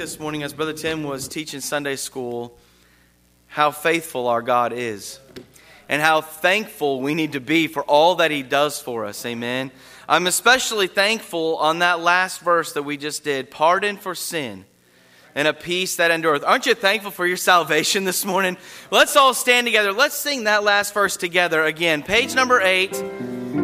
this morning, as Brother Tim was teaching Sunday school, how faithful our God is and how thankful we need to be for all that He does for us. Amen. I'm especially thankful on that last verse that we just did pardon for sin and a peace that endureth. Aren't you thankful for your salvation this morning? Let's all stand together. Let's sing that last verse together again. Page number eight,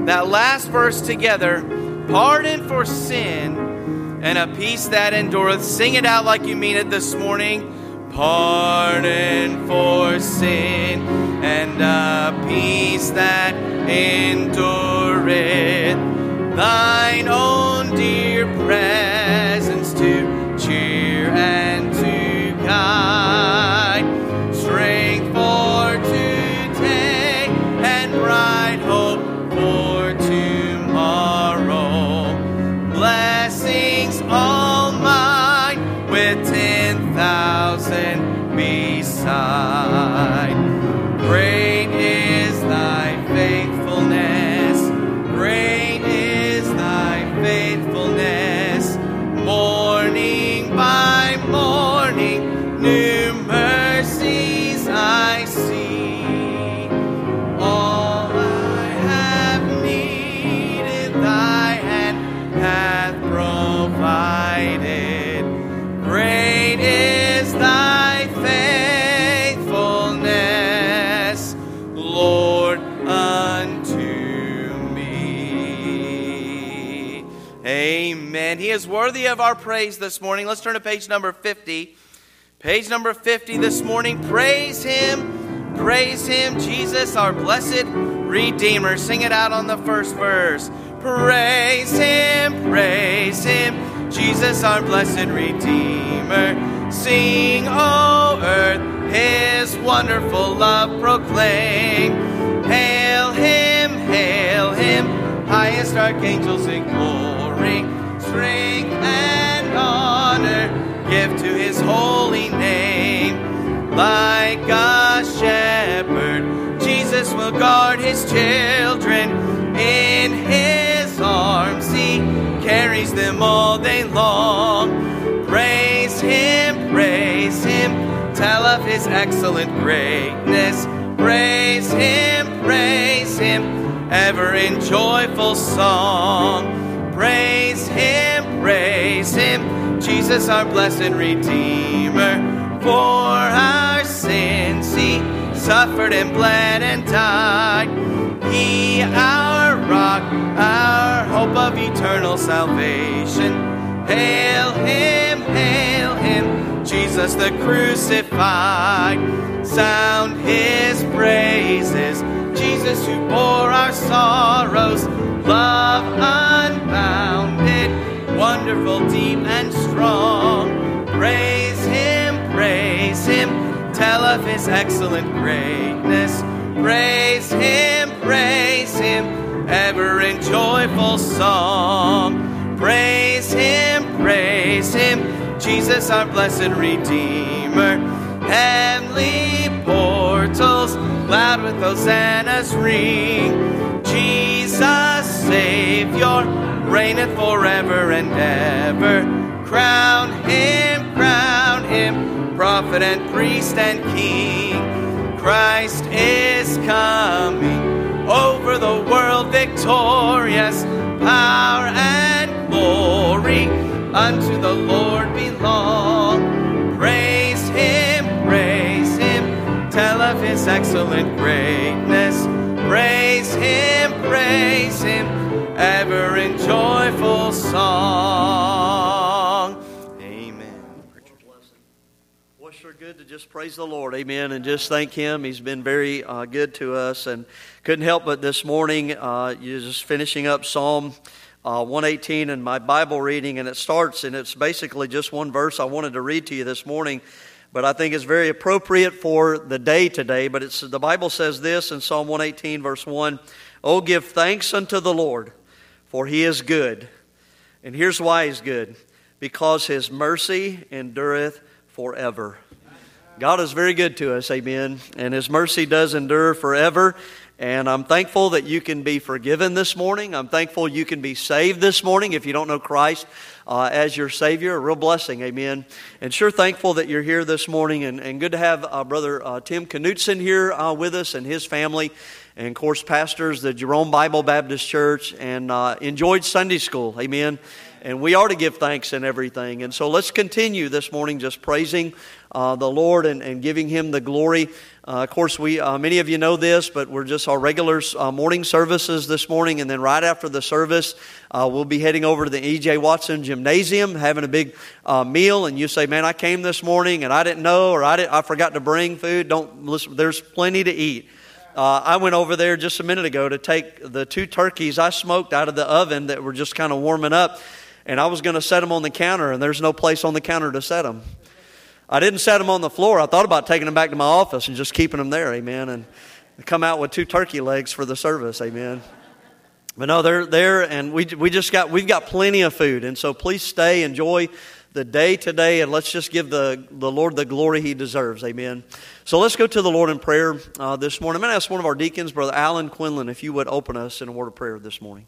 that last verse together. Pardon for sin and a peace that endureth. Sing it out like you mean it this morning. Pardon for sin and a peace that endureth. Thine own dear presence to cheer and Amen. He is worthy of our praise this morning. Let's turn to page number 50. Page number 50 this morning. Praise Him. Praise Him, Jesus, our blessed Redeemer. Sing it out on the first verse. Praise Him, praise Him, Jesus, our blessed Redeemer. Sing, O earth, His wonderful love proclaim. Hail Him, hail Him, highest archangels in glory. Give to His holy name. Like a shepherd, Jesus will guard His children in His arms. He carries them all day long. Praise Him, praise Him, tell of His excellent greatness. Praise Him, praise Him, ever in joyful song. Praise Him, praise Him, Jesus our blessed Redeemer. For our sins He suffered and bled and died. He, our rock, our hope of eternal salvation. Hail Him, hail Him, Jesus the crucified. Sound His praises, Jesus who bore our sorrows. Love unbounded, wonderful, deep, and strong. Praise Him, praise Him, tell of His excellent greatness. Praise Him, praise Him, ever in joyful song. Praise Him, praise Him, Jesus our blessed Redeemer. Heavenly portals, loud with hosannas ring. Jesus, Savior, reigneth forever and ever. Crown Him, crown Him, prophet and priest and king. Christ is coming over the world victorious. Power and glory unto the Lord belong. Praise Him, praise Him, tell of His excellent greatness. Praise Him, praise Him, ever in joyful song. Amen. Well, sure good to just praise the Lord, amen, and just thank Him. He's been very uh, good to us, and couldn't help but this morning, uh, you're just finishing up Psalm uh, 118 in my Bible reading, and it starts, and it's basically just one verse I wanted to read to you this morning, but I think it's very appropriate for the day today. But it's the Bible says this in Psalm 118, verse 1 Oh, give thanks unto the Lord, for He is good. And here's why He's good because His mercy endureth forever. God is very good to us, amen. And His mercy does endure forever. And I'm thankful that you can be forgiven this morning. I'm thankful you can be saved this morning if you don't know Christ uh, as your Savior. A real blessing, amen. And sure thankful that you're here this morning. And, and good to have uh, Brother uh, Tim Knutson here uh, with us and his family. And of course, pastors, the Jerome Bible Baptist Church, and uh, enjoyed Sunday school, amen. And we are to give thanks in everything. And so let's continue this morning just praising uh, the Lord and, and giving Him the glory. Uh, of course, we uh, many of you know this, but we're just our regular uh, morning services this morning, and then right after the service, uh, we'll be heading over to the E.J. Watson Gymnasium, having a big meal. And you say, "Man, I came this morning and I didn't know, or I, didn't, I forgot to bring food." Don't listen. There's plenty to eat. Uh, I went over there just a minute ago to take the two turkeys I smoked out of the oven that were just kind of warming up, and I was going to set them on the counter, and there's no place on the counter to set them. I didn't set them on the floor. I thought about taking them back to my office and just keeping them there, amen, and come out with two turkey legs for the service, amen. But no, they're there, and we, we just got, we've got plenty of food. And so please stay, enjoy the day today, and let's just give the, the Lord the glory he deserves. Amen. So let's go to the Lord in prayer uh, this morning. I'm going to ask one of our deacons, Brother Alan Quinlan, if you would open us in a word of prayer this morning.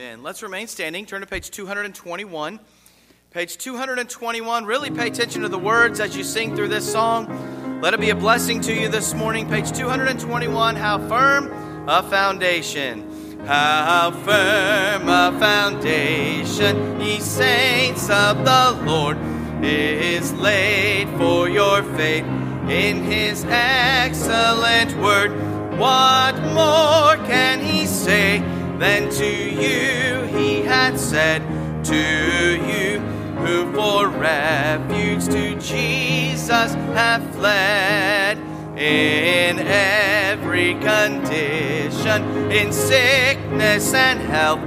Amen. Let's remain standing. Turn to page 221. Page 221. Really pay attention to the words as you sing through this song. Let it be a blessing to you this morning. Page 221. How firm a foundation. How firm a foundation, ye saints of the Lord, is laid for your faith in his excellent word. What more can he say? Then to you he had said, To you who for refuge to Jesus have fled. In every condition, in sickness and health,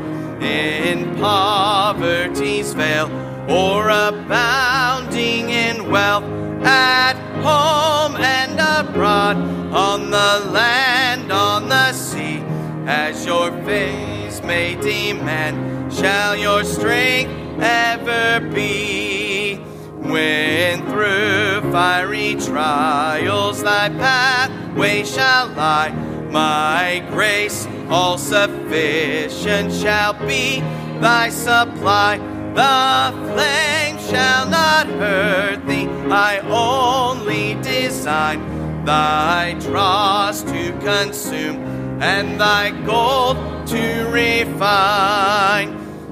in poverty's vale, or abounding in wealth, at home and abroad, on the land, on the sea as your face may demand, shall your strength ever be. When through fiery trials thy pathway shall lie, my grace all sufficient shall be thy supply. The flame shall not hurt thee, I only design thy dross to consume and thy gold to refine.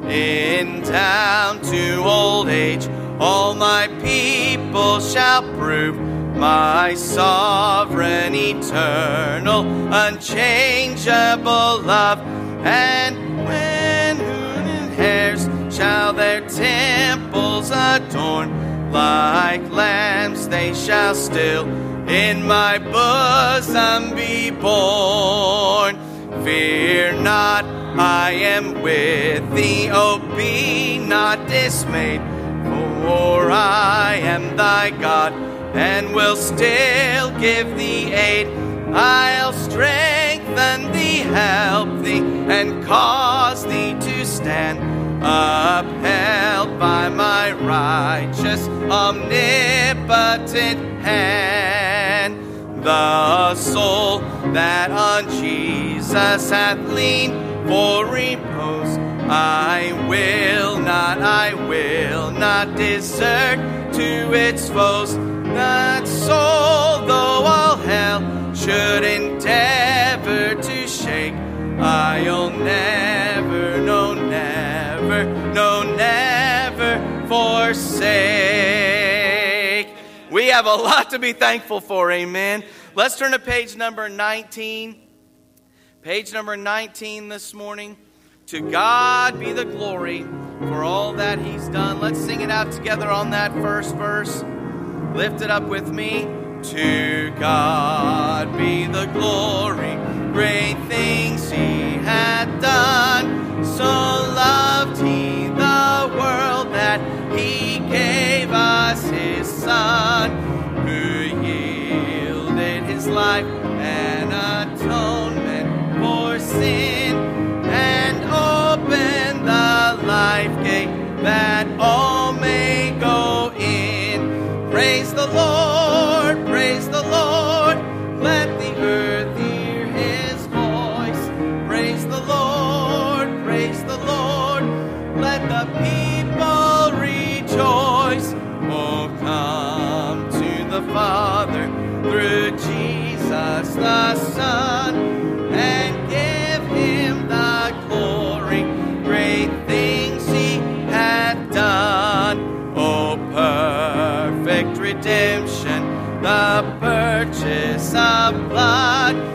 In down to old age, all my people shall prove my sovereign, eternal, unchangeable love. And when hooded hairs shall their temples adorn, like lambs they shall still in my bosom be borne. Fear not, I am with thee, oh, be not dismayed, for I am thy God, and will still give thee aid. I'll strengthen thee, help thee, and cause thee to stand upheld by my righteous, omnipotent hand. The soul that on Jesus hath leaned for repose, I will not, I will not desert to its foes. That soul, though all hell should endeavor to shake, I'll never, no, never never, no, never forsake. We have a lot to be thankful for, amen. Let's turn to page number 19. Page number 19 this morning. To God be the glory for all that He's done. Let's sing it out together on that first verse. Lift it up with me. To God be the glory, great things He hath done. So loved He the world that He gave us His Son, who yielded His life an atonement for sin and opened the life gate that all. Praise the Lord, praise the Lord, let the earth hear his voice. Praise the Lord, praise the Lord, let the people rejoice. Oh, come to the Father through Jesus the Son the purchase of blood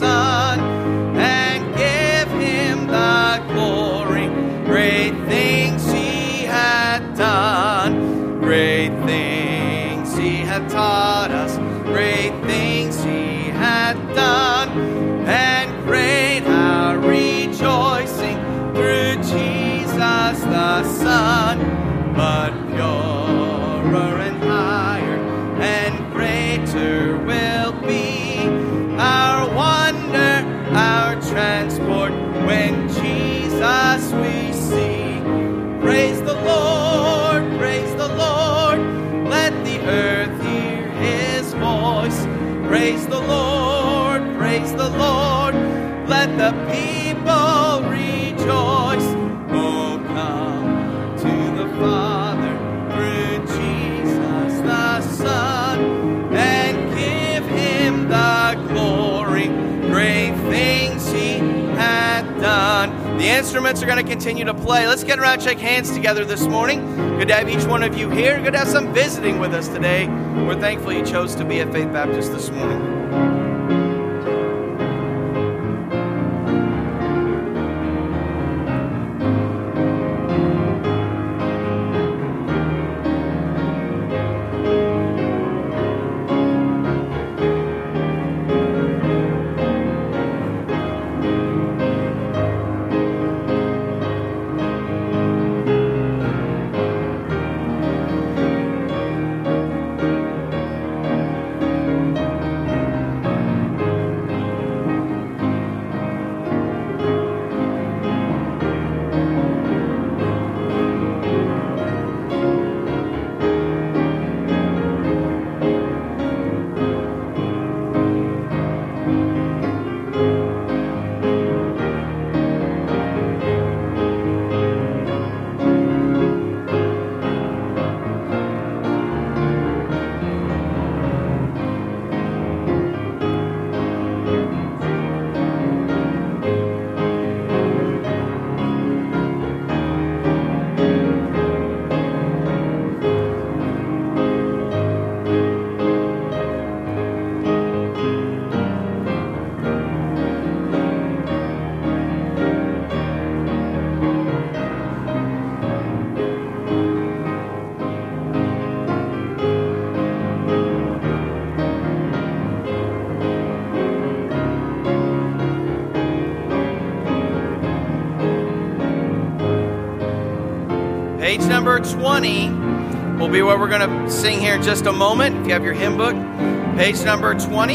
the instruments are going to continue to play. Let's get around, shake hands together this morning. Good to have each one of you here. Good to have some visiting with us today. We're thankful you chose to be at Faith Baptist this morning. number 20 will be what we're going to sing here in just a moment. If you have your hymn book, page number 20.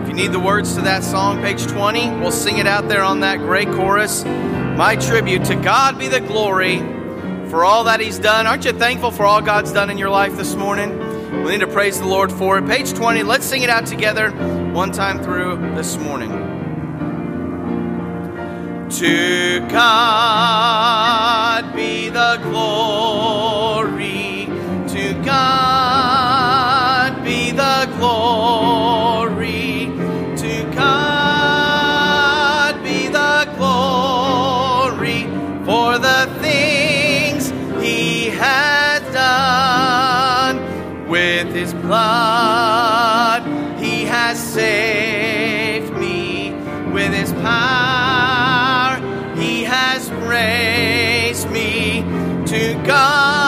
If you need the words to that song, page 20, we'll sing it out there on that great chorus. My tribute to God be the glory for all that He's done. Aren't you thankful for all God's done in your life this morning? We need to praise the Lord for it. Page 20, let's sing it out together one time through this morning. To God be the glory, blood. He has saved me with His power. He has raised me to God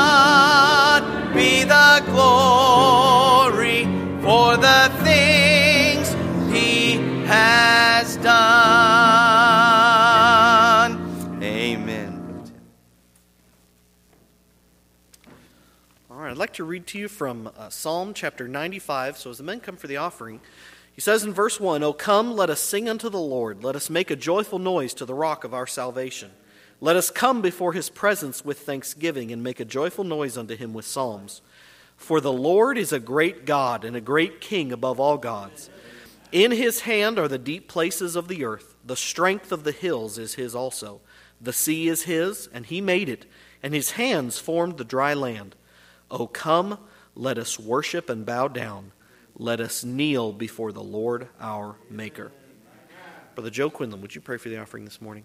All right, I'd like to read to you from uh, Psalm chapter 95. So, as the men come for the offering, he says in verse 1 O come, let us sing unto the Lord. Let us make a joyful noise to the rock of our salvation. Let us come before his presence with thanksgiving and make a joyful noise unto him with psalms. For the Lord is a great God and a great King above all gods. In his hand are the deep places of the earth. The strength of the hills is his also. The sea is his, and he made it, and his hands formed the dry land. O come, let us worship and bow down. Let us kneel before the Lord our Maker. Brother Joe Quinlan, would you pray for the offering this morning?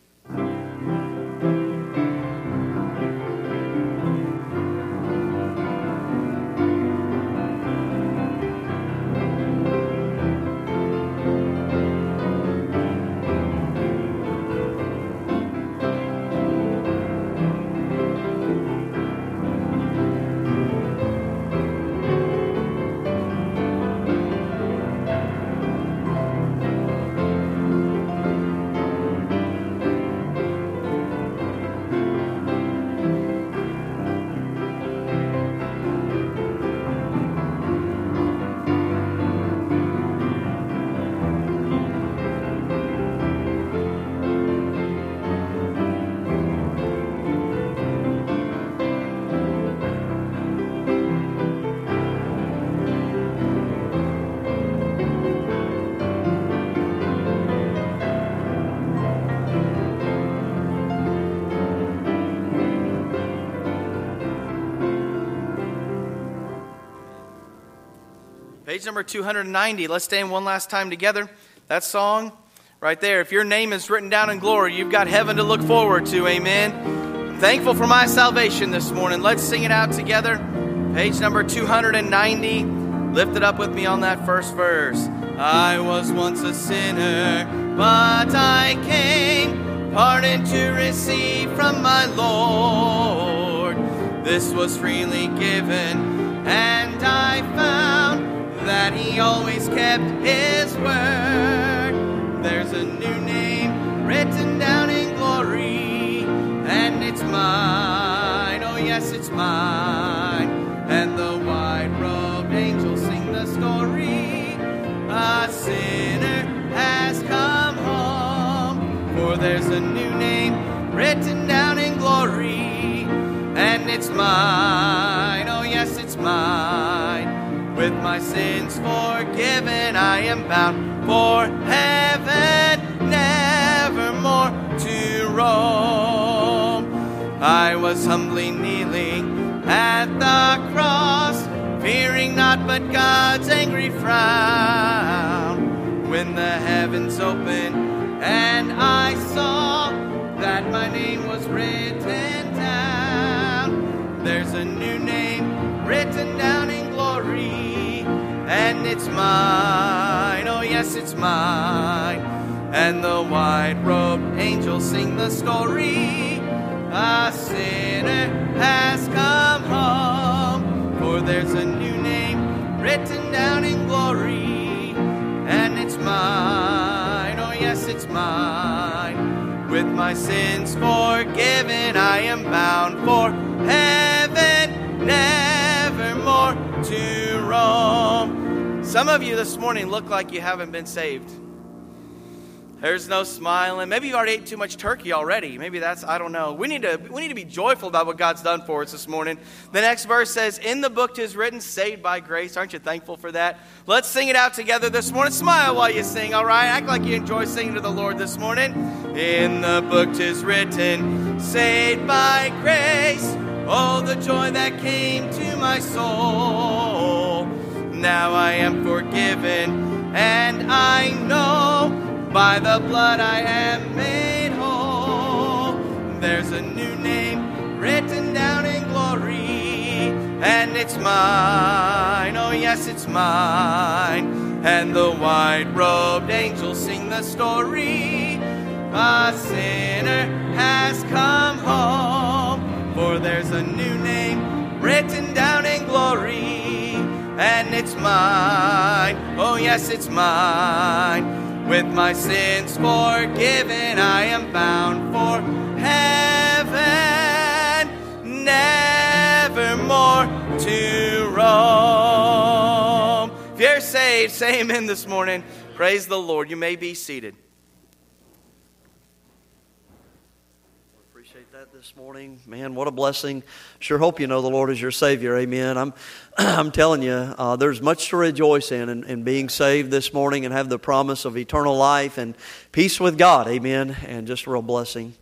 Page number 290. Let's stand one last time together. That song right there. If your name is written down in glory, you've got heaven to look forward to. Amen. I'm thankful for my salvation this morning. Let's sing it out together. Page number 290. Lift it up with me on that first verse. I was once a sinner, but I came pardon to receive from my Lord. This was freely given, and I found that he always kept his word. There's a new name written down in glory, and it's mine. Oh, yes, it's mine. And the white robed angels sing the story. A sinner has come home, for there's a new name written down in glory, and it's mine. Oh, yes, it's mine. With my sins forgiven, I am bound for heaven, nevermore to roam. I was humbly kneeling at the cross, fearing not but God's angry frown. When the heavens opened and I saw that my name was written down, there's a new name written down glory and it's mine. Oh, yes, it's mine. And the white robed angels sing the story. a sinner has come home. For there's a new name written down in glory, and it's mine. Oh, yes, it's mine. With my sins forgiven, I am bound for heaven, nevermore to roam. Some of you this morning look like you haven't been saved. There's no smiling. Maybe you already ate too much turkey already. Maybe that's I don't know. We need to we need to be joyful about what God's done for us this morning. The next verse says, "In the book tis written, saved by grace." Aren't you thankful for that? Let's sing it out together this morning. Smile while you sing. All right, act like you enjoy singing to the Lord this morning. In the book tis written, saved by grace. Oh, the joy that came to my soul. Now I am forgiven, and I know by the blood I am made whole. There's a new name written down in glory, and it's mine. Oh, yes, it's mine. And the white robed angels sing the story. A sinner has come home, for there's a new name written down in glory, and it's mine. Oh, yes, it's mine. With my sins forgiven, I am bound for heaven, nevermore to roam. If you're saved, say amen this morning. Praise the Lord. You may be seated. This morning. Man, what a blessing. Sure hope you know the Lord is your Savior. Amen. I'm, I'm telling you, uh, there's much to rejoice in, in, in being saved this morning and have the promise of eternal life and peace with God. Amen. And just a real blessing.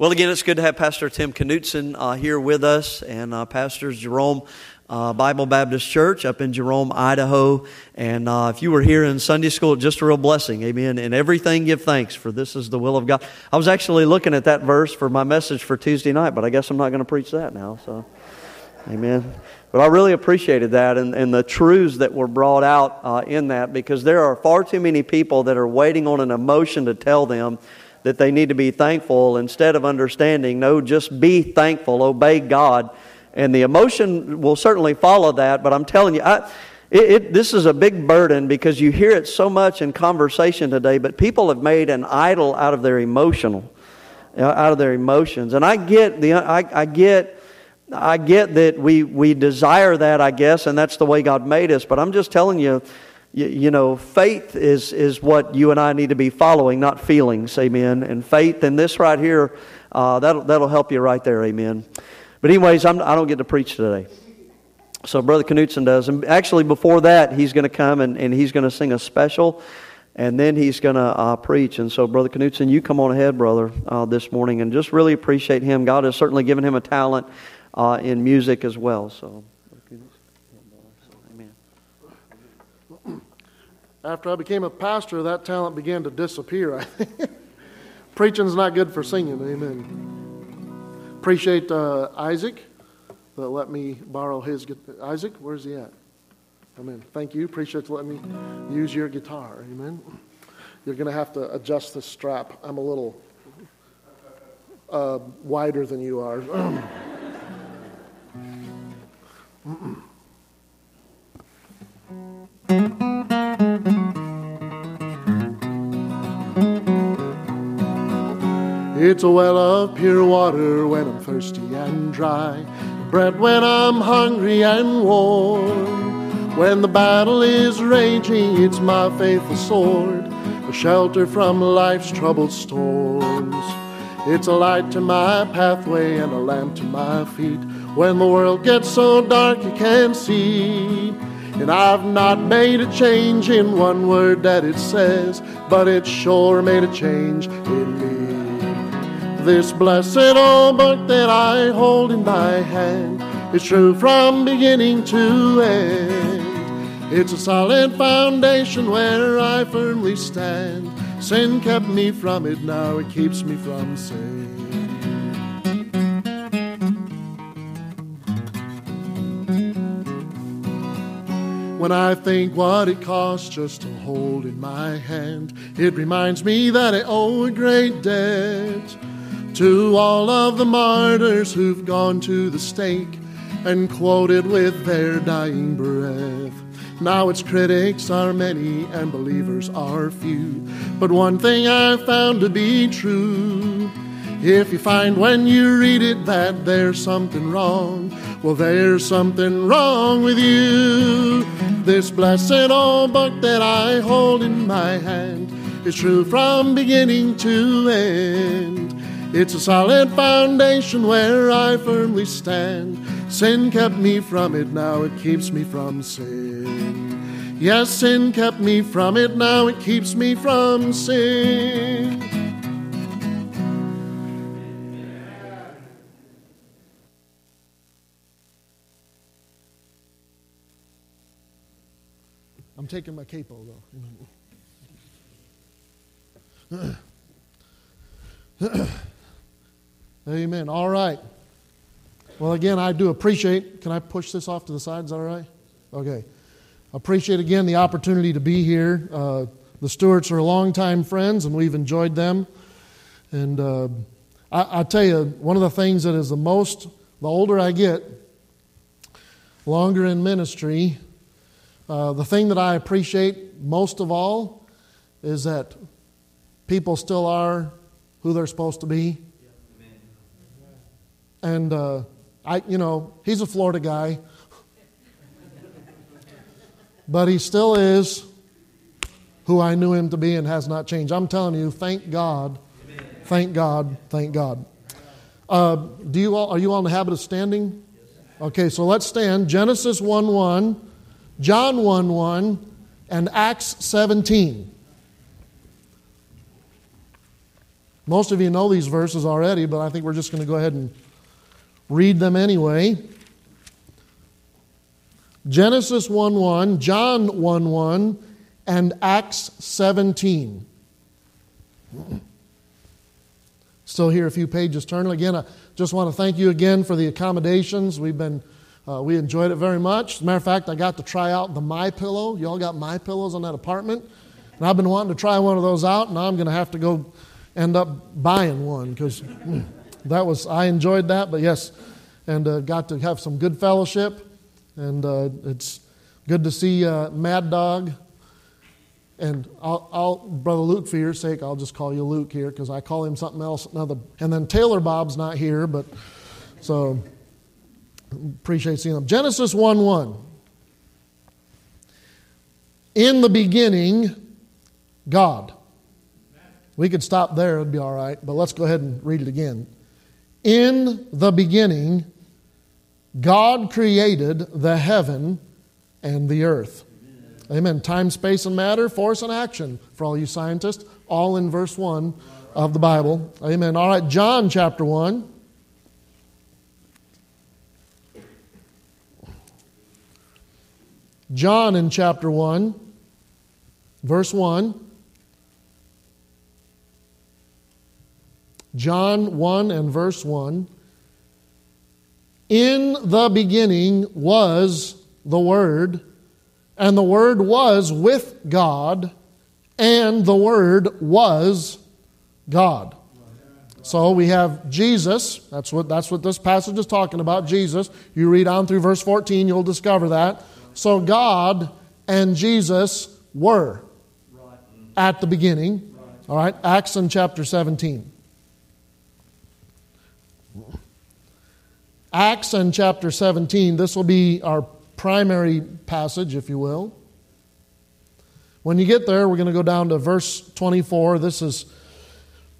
Well, again, it's good to have Pastor Tim Knutson uh, here with us and uh, Pastors Jerome uh, Bible Baptist Church up in Jerome, Idaho. And uh, if you were here in Sunday school, just a real blessing. Amen. And everything give thanks, for this is the will of God. I was actually looking at that verse for my message for Tuesday night, but I guess I'm not going to preach that now. So, amen. But I really appreciated that and, and the truths that were brought out uh, in that because there are far too many people that are waiting on an emotion to tell them that they need to be thankful instead of understanding. No, just be thankful, obey God and the emotion will certainly follow that, but I'm telling you, I, it, it, this is a big burden because you hear it so much in conversation today, but people have made an idol out of their emotional, uh, out of their emotions. And I get the, I, I get, I get that we, we desire that, I guess, and that's the way God made us. But I'm just telling you, you, you, know, faith is, is what you and I need to be following, not feelings, amen. And faith and this right here, uh, that'll, that'll help you right there, amen. But, anyways, I'm, I do not get to preach today. So, Brother Knutson does. And actually, before that, he's going to come and, and he's going to sing a special, and then he's going to uh, preach. And so, Brother Knutson, you come on ahead, brother, uh, this morning, and just really appreciate him. God has certainly given him a talent uh, in music as well. So, amen. After I became a pastor, that talent began to disappear. Preaching's not good for singing, amen. Appreciate uh, Isaac that let me borrow his guitar. Isaac, where's he at? Amen. Thank you. Appreciate you letting me use your guitar. Amen. You're going to have to adjust the strap. I'm a little uh, wider than you are. It's a well of pure water when I'm thirsty and dry, bread when I'm hungry and warm. When the battle is raging, it's my faithful sword, a shelter from life's troubled storms. It's a light to my pathway and a lamp to my feet. When the world gets so dark you can't see. And I've not made a change in one word that it says, but it sure made a change in me. This blessed old book that I hold in my hand is true from beginning to end. It's a solid foundation where I firmly stand. Sin kept me from it, now it keeps me from sin. When I think what it costs just to hold in my hand, it reminds me that I owe a great debt To all of the martyrs who've gone to the stake and quoted with their dying breath. Now its critics are many and believers are few. But one thing I've found to be true if you find when you read it that there's something wrong, well, there's something wrong with you. This blessed old book that I hold in my hand is true from beginning to end. It's a solid foundation where I firmly stand. Sin kept me from it, now it keeps me from sin. Yes, sin kept me from it, now it keeps me from sin. I'm taking my capo though. Amen. All right. Well, again, I do appreciate. Can I push this off to the side? Is that all right? Okay. Appreciate again the opportunity to be here. Uh, the Stewarts are longtime friends, and we've enjoyed them. And uh, I, I tell you, one of the things that is the most, the older I get, longer in ministry, uh, the thing that I appreciate most of all is that people still are who they're supposed to be. And uh, I, you know, he's a Florida guy, but he still is who I knew him to be and has not changed. I'm telling you, thank God, thank God, thank God. Uh, do you all, are you all in the habit of standing? Okay, so let's stand. Genesis 1 1, John 1 1, and Acts 17. Most of you know these verses already, but I think we're just going to go ahead and read them anyway. Genesis 1 1, John 1 1, and Acts 17. Still here a few pages turning. Again, I just want to thank you again for the accommodations. We've been, uh, we enjoyed it very much. As a matter of fact, I got to try out the My Pillow. You all got My Pillows on that apartment, and I've been wanting to try one of those out. Now I'm going to have to go end up buying one because mm, that was I enjoyed that. But yes, and uh, got to have some good fellowship, and uh, it's good to see uh, Mad Dog. And I'll, I'll, brother Luke, for your sake, I'll just call you Luke here because I call him something else. Another, and then Taylor Bob's not here, but so appreciate seeing him. Genesis one one. In the beginning, God. We could stop there, it'd be all right, but let's go ahead and read it again. In the beginning, God created the heaven and the earth. Amen. Time, space, and matter, force, and action for all you scientists, all in verse 1 of the Bible. Amen. All right, John chapter 1. John in chapter 1, verse 1. John 1 and verse 1. In the beginning was the Word, and the Word was with God, and the Word was God. So we have Jesus. That's what, that's what this passage is talking about, Jesus. You read on through verse 14, you'll discover that. So God and Jesus were at the beginning. All right, Acts in chapter 17. Acts and chapter 17, this will be our primary passage, if you will. When you get there, we're going to go down to verse 24. This is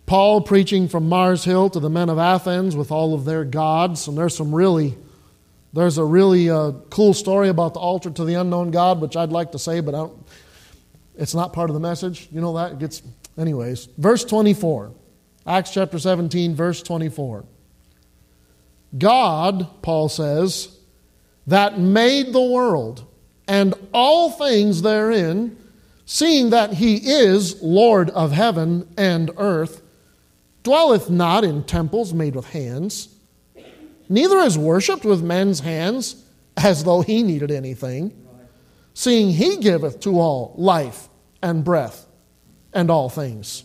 Paul preaching from Mars Hill to the men of Athens with all of their gods. And there's some really, there's a really uh, cool story about the altar to the unknown God, which I'd like to say, but I don't, it's not part of the message. You know that? It gets, anyways. Verse 24. Acts chapter 17, verse 24. God, Paul says, that made the world and all things therein, seeing that he is Lord of heaven and earth, dwelleth not in temples made with hands, neither is worshipped with men's hands as though he needed anything, seeing he giveth to all life and breath and all things.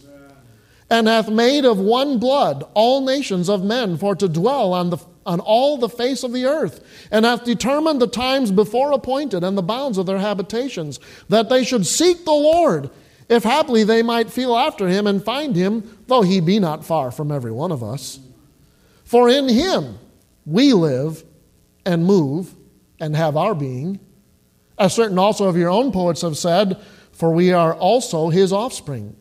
and hath made of one blood all nations of men for to dwell on, the, on all the face of the earth, and hath determined the times before appointed and the bounds of their habitations, that they should seek the Lord, if haply they might feel after him and find him, though he be not far from every one of us. For in him we live and move and have our being. As certain also of your own poets have said, for we are also his offspring.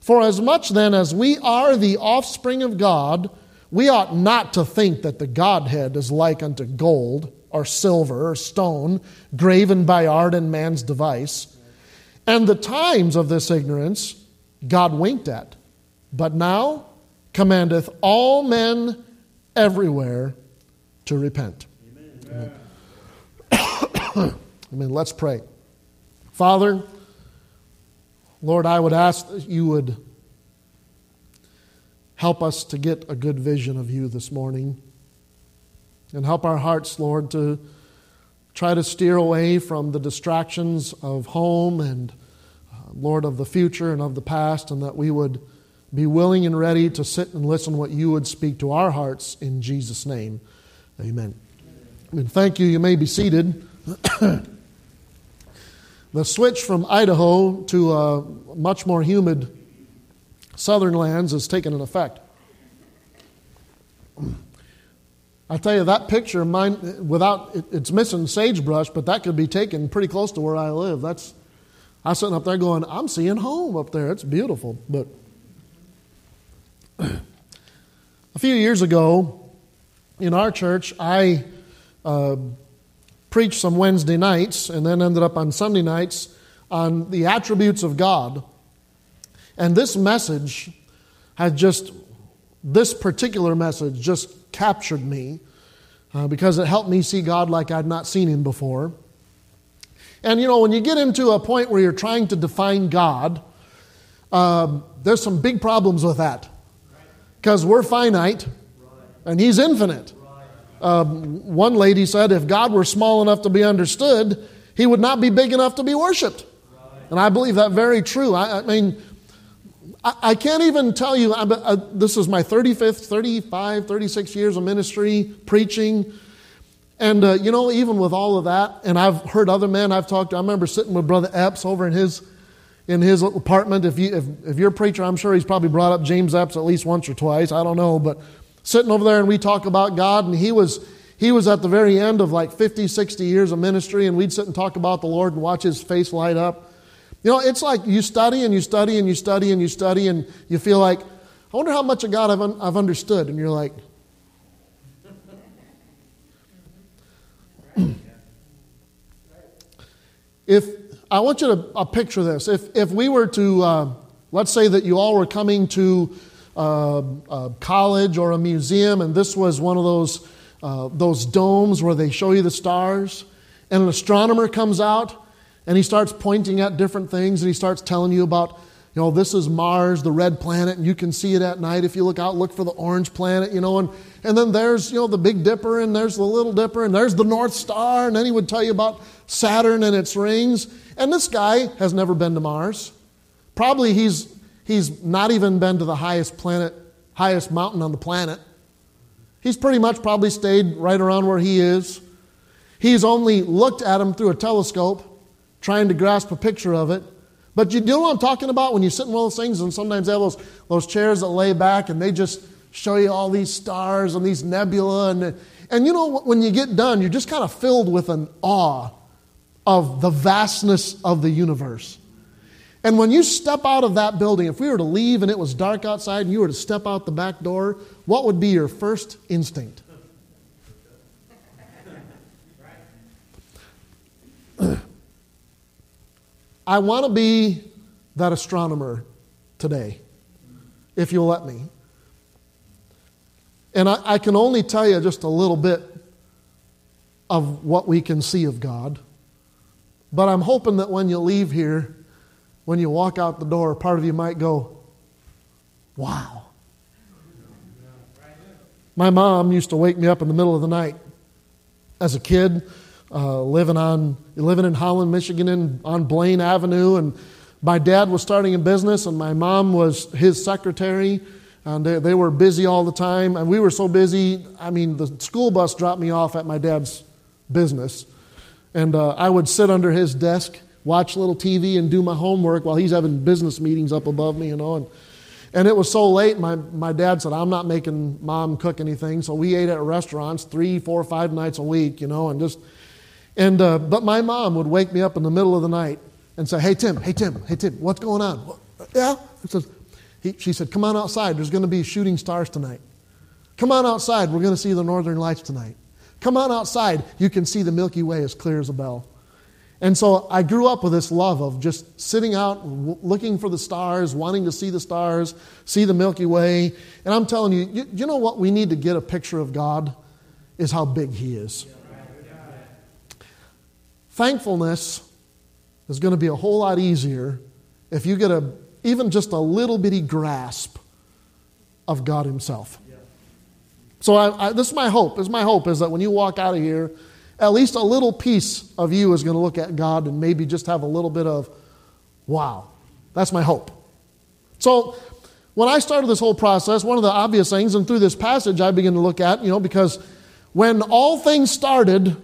For as much then as we are the offspring of God, we ought not to think that the Godhead is like unto gold or silver or stone, graven by art and man's device. And the times of this ignorance God winked at, but now commandeth all men everywhere to repent. Amen. Amen. Amen. Let's pray. Father, Lord, I would ask that you would help us to get a good vision of you this morning. And help our hearts, Lord, to try to steer away from the distractions of home and, uh, Lord, of the future and of the past, and that we would be willing and ready to sit and listen what you would speak to our hearts in Jesus' name. Amen. And thank you. You may be seated. The switch from Idaho to a much more humid southern lands has taken an effect. I tell you, that picture, mine, without it's missing sagebrush, but that could be taken pretty close to where I live. That's I sitting up there going, I'm seeing home up there. It's beautiful. But a few years ago, in our church, I uh, preached some Wednesday nights and then ended up on Sunday nights on the attributes of God. And this message had just, this particular message just captured me uh, because it helped me see God like I'd not seen Him before. And you know, when you get into a point where you're trying to define God, um, there's some big problems with that. Because we're finite and He's infinite. Um, one lady said, if God were small enough to be understood, he would not be big enough to be worshiped. And I believe that very true. I, I mean, I, can't even tell you, I, this is my 35th, 35, 36 years of ministry, preaching. And, uh, you know, even with all of that, and I've heard other men I've talked to, I remember sitting with Brother Epps over in his, in his apartment. If, you, if, if you're a preacher, I'm sure he's probably brought up James Epps at least once or twice. I don't know. But sitting over there and we talk about God, and he was he was at the very end of like 50, 60 years of ministry, and we'd sit and talk about the Lord and watch his face light up. You know, it's like you study and you study and you study and you study, and you feel like, I wonder how much of God I've, un- I've understood. And you're like, if I want you to uh, picture this, if, if we were to, uh, let's say that you all were coming to uh, a college or a museum, and this was one of those, uh, those domes where they show you the stars, and an astronomer comes out and he starts pointing at different things and he starts telling you about you know this is mars the red planet and you can see it at night if you look out look for the orange planet you know and, and then there's you know the big dipper and there's the little dipper and there's the north star and then he would tell you about saturn and its rings and this guy has never been to mars probably he's He's not even been to the highest planet, highest mountain on the planet. He's pretty much probably stayed right around where he is. He's only looked at him through a telescope, trying to grasp a picture of it. But you know what I'm talking about when you sit in one of those things, and sometimes they have those, those chairs that lay back and they just show you all these stars and these nebula. And, and you know, when you get done, you're just kind of filled with an awe of the vastness of the universe. And when you step out of that building, if we were to leave and it was dark outside and you were to step out the back door, what would be your first instinct? I want to be that astronomer today, if you'll let me. And I, I, can only tell you just a little bit of what we can see of God. But I'm hoping that when you leave here, when you walk out the door, part of you might go, Wow. My mom used to wake me up in the middle of the night as a kid, uh, living, on, living in Holland, Michigan, in, on Blaine Avenue. And my dad was starting a business, and my mom was his secretary. And they, they were busy all the time, and we were so busy. I mean, the school bus dropped me off at my dad's business, and uh, I would sit under his desk, watch little TV, and do my homework while he's having business meetings up above me, you know. And, and it was so late, my, my dad said, I'm not making mom cook anything. So we ate at restaurants three, four, five nights a week, you know, and just, and, uh, but my mom would wake me up in the middle of the night and say, Hey, Tim, hey, Tim, hey, Tim, what's going on? Yeah? Says, he, she said, Come on outside. There's going to be shooting stars tonight. Come on outside. We're going to see the northern lights tonight. Come on outside. You can see the Milky Way as clear as a bell. And so I grew up with this love of just sitting out, w- looking for the stars, wanting to see the stars, see the Milky Way. And I'm telling you, you, you know what we need to get a picture of God? Is how big He is. Thankfulness is going to be a whole lot easier if you get a even just a little bitty grasp of God Himself. So I, I, this is my hope. This is my hope is that when you walk out of here, at least a little piece of you is going to look at God and maybe just have a little bit of, wow. That's my hope. So when I started this whole process, one of the obvious things, and through this passage I begin to look at, you know, because when all things started,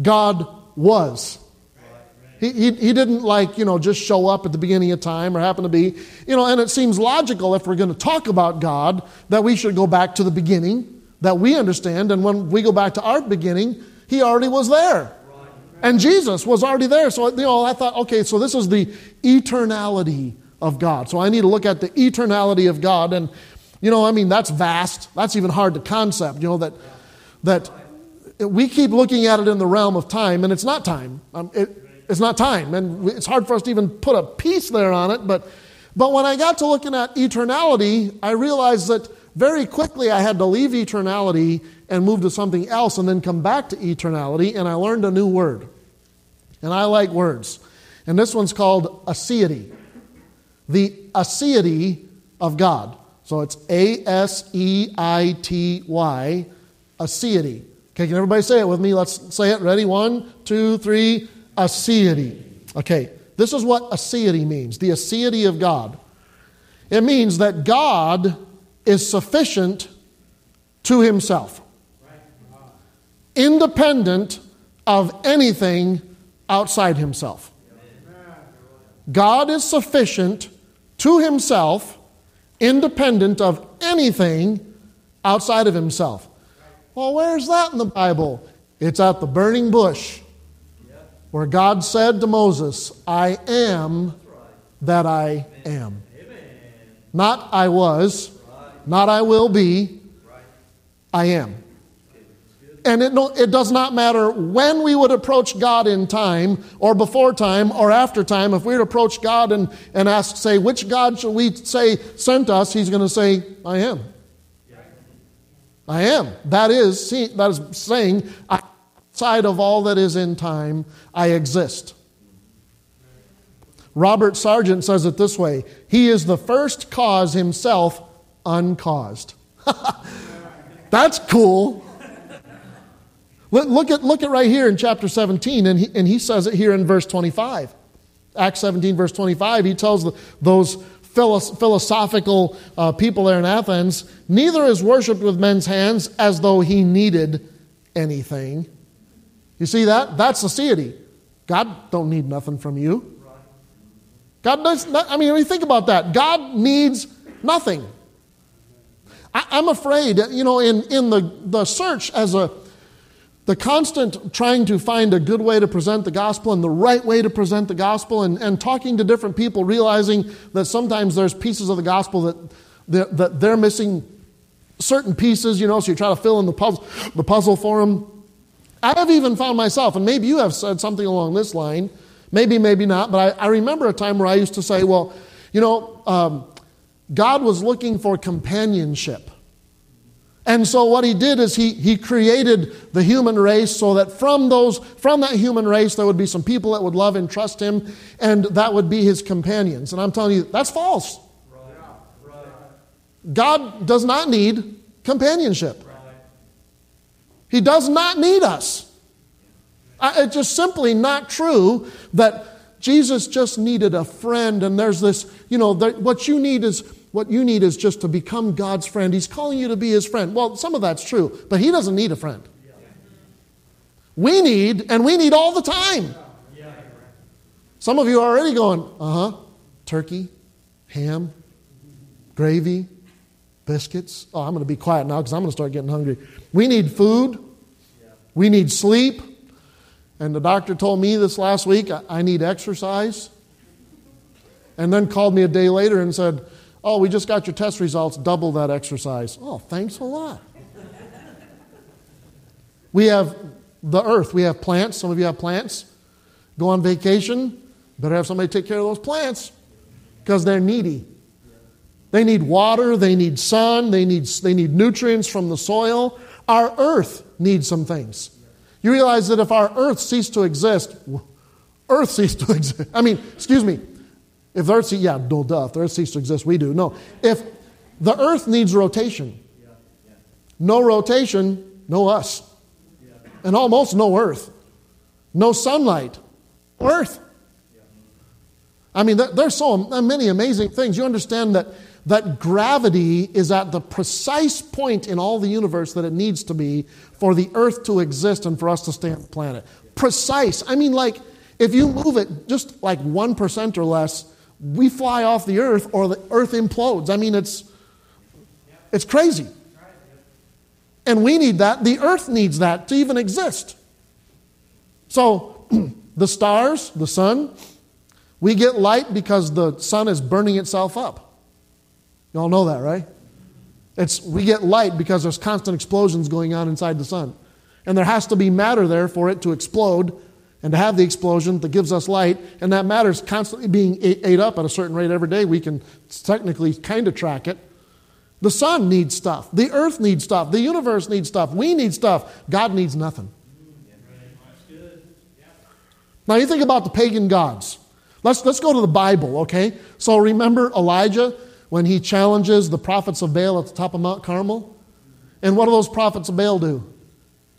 God was. He, he, he didn't like, you know, just show up at the beginning of time or happen to be, you know, and it seems logical if we're going to talk about God that we should go back to the beginning that we understand. And when we go back to our beginning, He already was there. And Jesus was already there. So, you know, I thought, okay, so this is the eternality of God. So I need to look at the eternality of God. And, you know, I mean, that's vast. That's even hard to concept, you know, that, that we keep looking at it in the realm of time, and it's not time. Um, it, it's not time. And it's hard for us to even put a piece there on it. But, but when I got to looking at eternality, I realized that very quickly I had to leave eternality and move to something else and then come back to eternality. And I learned a new word. And I like words. And this one's called aseity. The aseity of God. So it's A S E I T Y, aseity. Okay, can everybody say it with me? Let's say it. Ready? One, two, three aseity. Okay, this is what aseity means the aseity of God. It means that God is sufficient to himself, independent of anything outside himself. God is sufficient to himself, independent of anything outside of himself. Well, where's that in the Bible? It's at the burning bush where God said to Moses, I am that I am. Not I was, not I will be, I am. And it, no, it does not matter when we would approach God in time, or before time, or after time. If we would approach God and, and ask, say, which God shall we say sent us? He's going to say, I am. I am. That is, that is saying, outside of all that is in time, I exist. Robert Sargent says it this way He is the first cause himself uncaused. That's cool. Look at, look at right here in chapter 17, and he, and he says it here in verse 25. Acts 17, verse 25, he tells the, those philosophical uh, people there in Athens, neither is worshipped with men's hands as though he needed anything you see that? That's aseity. God don't need nothing from you. God does not, I mean, when you think about that, God needs nothing. I, am afraid, you know, in, in the, the search as a, the constant trying to find a good way to present the gospel and the right way to present the gospel and, and talking to different people, realizing that sometimes there's pieces of the gospel that, that, that they're missing certain pieces, you know, so you try to fill in the puzzle, the puzzle for them. I have even found myself, and maybe you have said something along this line, maybe, maybe not, but I, I remember a time where I used to say, well, you know, um, God was looking for companionship. And so what he did is he, he created the human race so that from those from that human race there would be some people that would love and trust him and that would be his companions. And I'm telling you, that's false. God does not need companionship. He does not need us. It's just simply not true that, Jesus just needed a friend, and there's this, you know, there, what you need is what you need is just to become God's friend. He's calling you to be his friend. Well, some of that's true, but he doesn't need a friend. We need, and we need all the time. Some of you are already going, uh huh, turkey, ham, gravy, biscuits. Oh, I'm going to be quiet now because I'm going to start getting hungry. We need food. We need sleep. And the doctor told me this last week I need exercise. And then called me a day later and said, Oh, we just got your test results, double that exercise. Oh, thanks a lot. we have the earth, we have plants. Some of you have plants. Go on vacation, better have somebody take care of those plants because they're needy. They need water, they need sun, they need, they need nutrients from the soil. Our earth needs some things. You realize that if our earth ceased to exist, earth ceased to exist. I mean, excuse me, if the earth, yeah, no duh, if the earth ceased to exist, we do. No, if the earth needs rotation, no rotation, no us. And almost no earth. No sunlight, earth. I mean, there's so many amazing things. You understand that, that gravity is at the precise point in all the universe that it needs to be for the earth to exist and for us to stay on the planet. Precise. I mean, like, if you move it just like 1% or less, we fly off the earth or the earth implodes. I mean, it's, it's crazy. And we need that. The earth needs that to even exist. So, the stars, the sun, we get light because the sun is burning itself up. You all know that, right? It's, we get light because there's constant explosions going on inside the sun. And there has to be matter there for it to explode and to have the explosion that gives us light. And that matter is constantly being ate up at a certain rate every day. We can technically kind of track it. The sun needs stuff. The earth needs stuff. The universe needs stuff. We need stuff. God needs nothing. Now you think about the pagan gods. Let's, let's go to the Bible, okay? So remember Elijah when he challenges the prophets of Baal at the top of Mount Carmel? And what do those prophets of Baal do?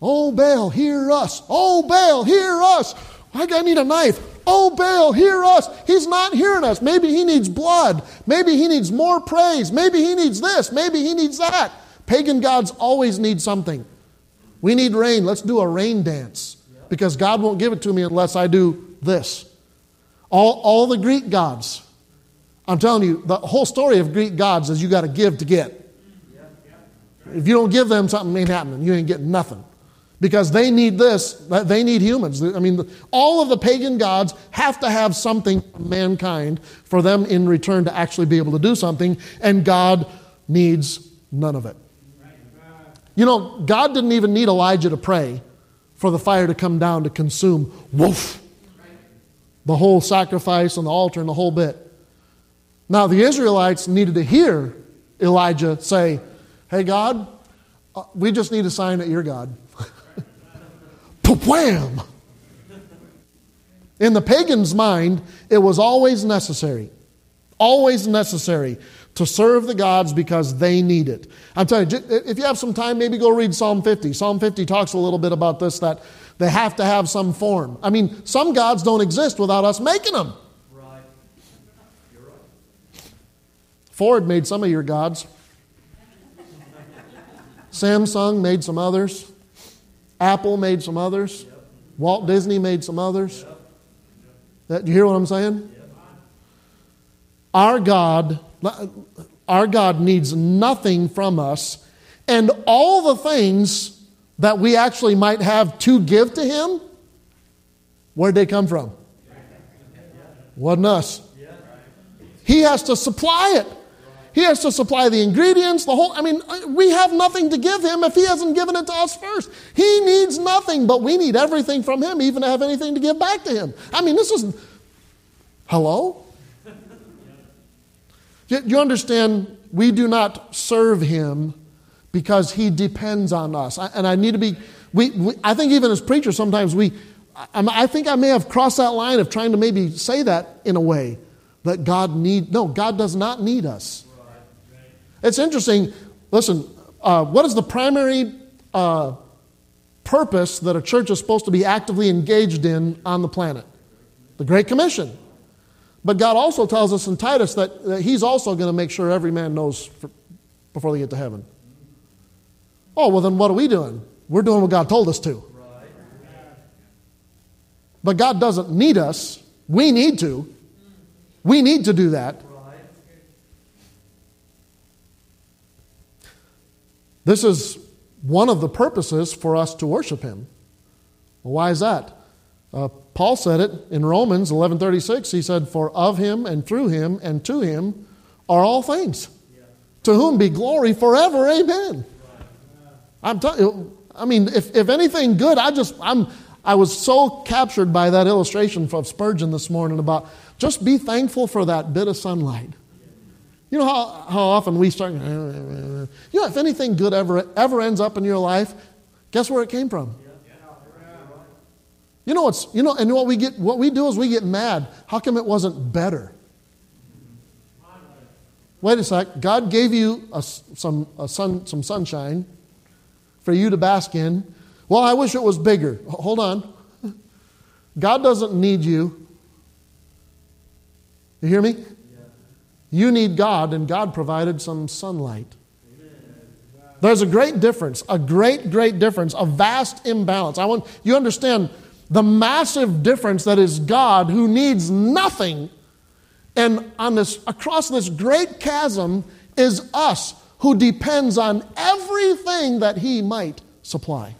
Oh, Baal, hear us. Oh, Baal, hear us. I need a knife. Oh, Baal, hear us. He's not hearing us. Maybe he needs blood. Maybe he needs more praise. Maybe he needs this. Maybe he needs that. Pagan gods always need something. We need rain. Let's do a rain dance because God won't give it to me unless I do this. All, all the Greek gods. I'm telling you, the whole story of Greek gods is you got to give to get. If you don't give them something, ain't happening. You ain't getting nothing because they need this. They need humans. I mean, all of the pagan gods have to have something mankind for them in return to actually be able to do something, and God needs none of it. You know, God didn't even need Elijah to pray for the fire to come down to consume, woof, the whole sacrifice and the altar and the whole bit. Now, the Israelites needed to hear Elijah say, Hey, God, uh, we just need a sign that you're God. Wham! In the pagan's mind, it was always necessary, always necessary to serve the gods because they need it. I'm telling you, if you have some time, maybe go read Psalm 50. Psalm 50 talks a little bit about this that they have to have some form. I mean, some gods don't exist without us making them. Ford made some of your gods. Samsung made some others. Apple made some others. Walt Disney made some others. That, you hear what I'm saying? Our God, our God needs nothing from us, and all the things that we actually might have to give to Him, where'd they come from? Wasn't us. He has to supply it. He has to supply the ingredients, the whole. I mean, uh, we have nothing to give him if he hasn't given it to us first. He needs nothing, but we need everything from him, even to have anything to give back to him. I mean, this is. Hello? You understand, we do not serve him because he depends on us. And I need to be. We, we I think even as preachers, sometimes we. I think I may have crossed that line of trying to maybe say that in a way that God need. No, God does not need us. It's interesting. Listen, uh, what is the primary uh, purpose that a church is supposed to be actively engaged in on the planet? the Great Commission. But God also tells us in Titus that, that He's also going to make sure every man knows for, before they get to heaven. Oh, well, then what are we doing? We're doing what God told us to. But God doesn't need us. We need to. We need to do that. This is one of the purposes for us to worship Him. Well, why is that? Uh, Paul said it in Romans 11:36. He said, "For of Him and through Him and to Him are all things. To whom be glory forever. Amen." I'm telling you. I mean, if, if anything good, I just I'm I was so captured by that illustration of Spurgeon this morning about just be thankful for that bit of sunlight. You know how, how often we start, you know, if anything good ever, ever ends up in your life, guess where it came from? You know what's, you know, and what we get, what we do is we get mad. How come it wasn't better? Wait a sec. God gave you a, some, a sun, some sunshine for you to bask in. Well, I wish it was bigger. Hold on. God doesn't need you. You hear me? You need God, and God provided some sunlight. There's a great difference, a great, great difference, a vast imbalance. I want you understand the massive difference that is God who needs nothing, and on this across this great chasm is us who depends on everything that He might supply.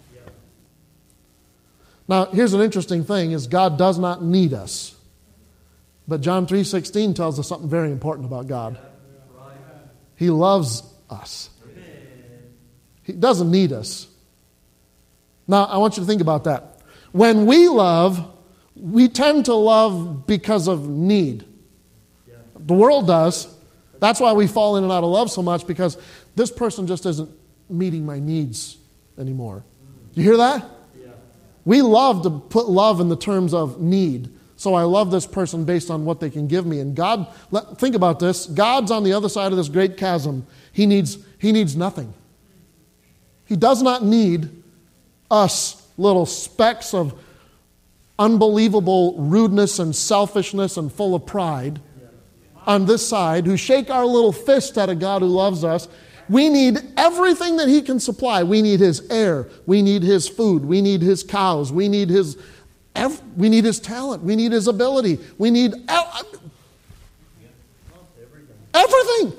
Now, here's an interesting thing is God does not need us. But John 3:16 tells us something very important about God. He loves us. He doesn't need us. Now, I want you to think about that. When we love, we tend to love because of need. The world does. That's why we fall in and out of love so much because this person just isn't meeting my needs anymore. You hear that? We love to put love in the terms of need. So I love this person based on what they can give me. And God, let, think about this God's on the other side of this great chasm. He needs, he needs nothing. He does not need us little specks of unbelievable rudeness and selfishness and full of pride on this side who shake our little fist at a God who loves us we need everything that He can supply. We need His air. We need His food. We need His cows. We need His, we need His talent. We need His ability. We need uh, everything.